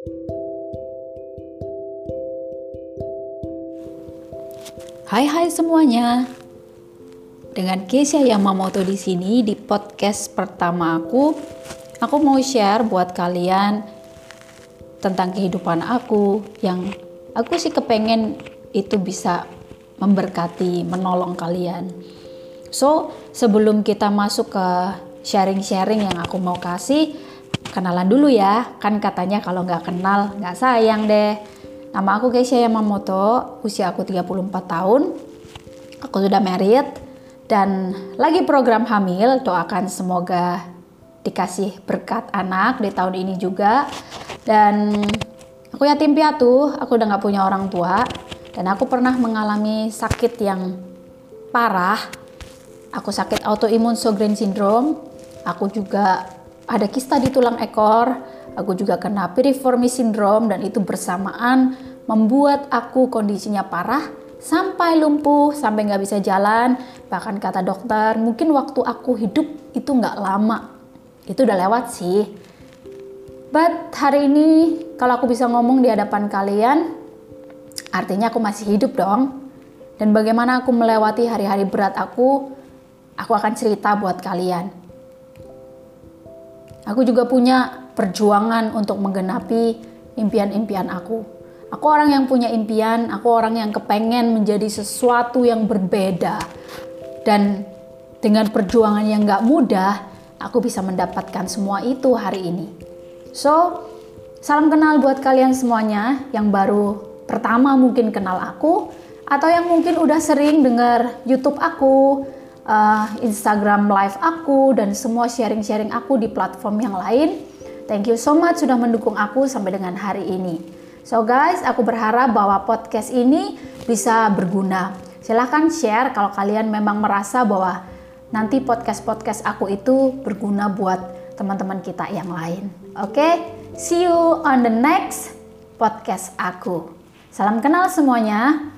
Hai hai semuanya. Dengan Kesia Yamamoto di sini di podcast pertama aku, aku mau share buat kalian tentang kehidupan aku yang aku sih kepengen itu bisa memberkati, menolong kalian. So, sebelum kita masuk ke sharing-sharing yang aku mau kasih, kenalan dulu ya. Kan katanya kalau nggak kenal nggak sayang deh. Nama aku Keisha Yamamoto, usia aku 34 tahun. Aku sudah married dan lagi program hamil. Doakan semoga dikasih berkat anak di tahun ini juga. Dan aku yatim piatu, aku udah nggak punya orang tua. Dan aku pernah mengalami sakit yang parah. Aku sakit autoimun Sjogren syndrome. Aku juga ada kista di tulang ekor Aku juga kena piriformi sindrom dan itu bersamaan membuat aku kondisinya parah sampai lumpuh, sampai nggak bisa jalan. Bahkan kata dokter, mungkin waktu aku hidup itu nggak lama. Itu udah lewat sih. But hari ini kalau aku bisa ngomong di hadapan kalian, artinya aku masih hidup dong. Dan bagaimana aku melewati hari-hari berat aku, aku akan cerita buat kalian. Aku juga punya perjuangan untuk menggenapi impian-impian aku. Aku orang yang punya impian, aku orang yang kepengen menjadi sesuatu yang berbeda. Dan dengan perjuangan yang gak mudah, aku bisa mendapatkan semua itu hari ini. So, salam kenal buat kalian semuanya yang baru pertama mungkin kenal aku, atau yang mungkin udah sering dengar YouTube aku, uh, Instagram live aku, dan semua sharing-sharing aku di platform yang lain. Thank you so much sudah mendukung aku sampai dengan hari ini. So guys, aku berharap bahwa podcast ini bisa berguna. Silahkan share kalau kalian memang merasa bahwa nanti podcast-podcast aku itu berguna buat teman-teman kita yang lain. Oke, okay? see you on the next podcast aku. Salam kenal semuanya.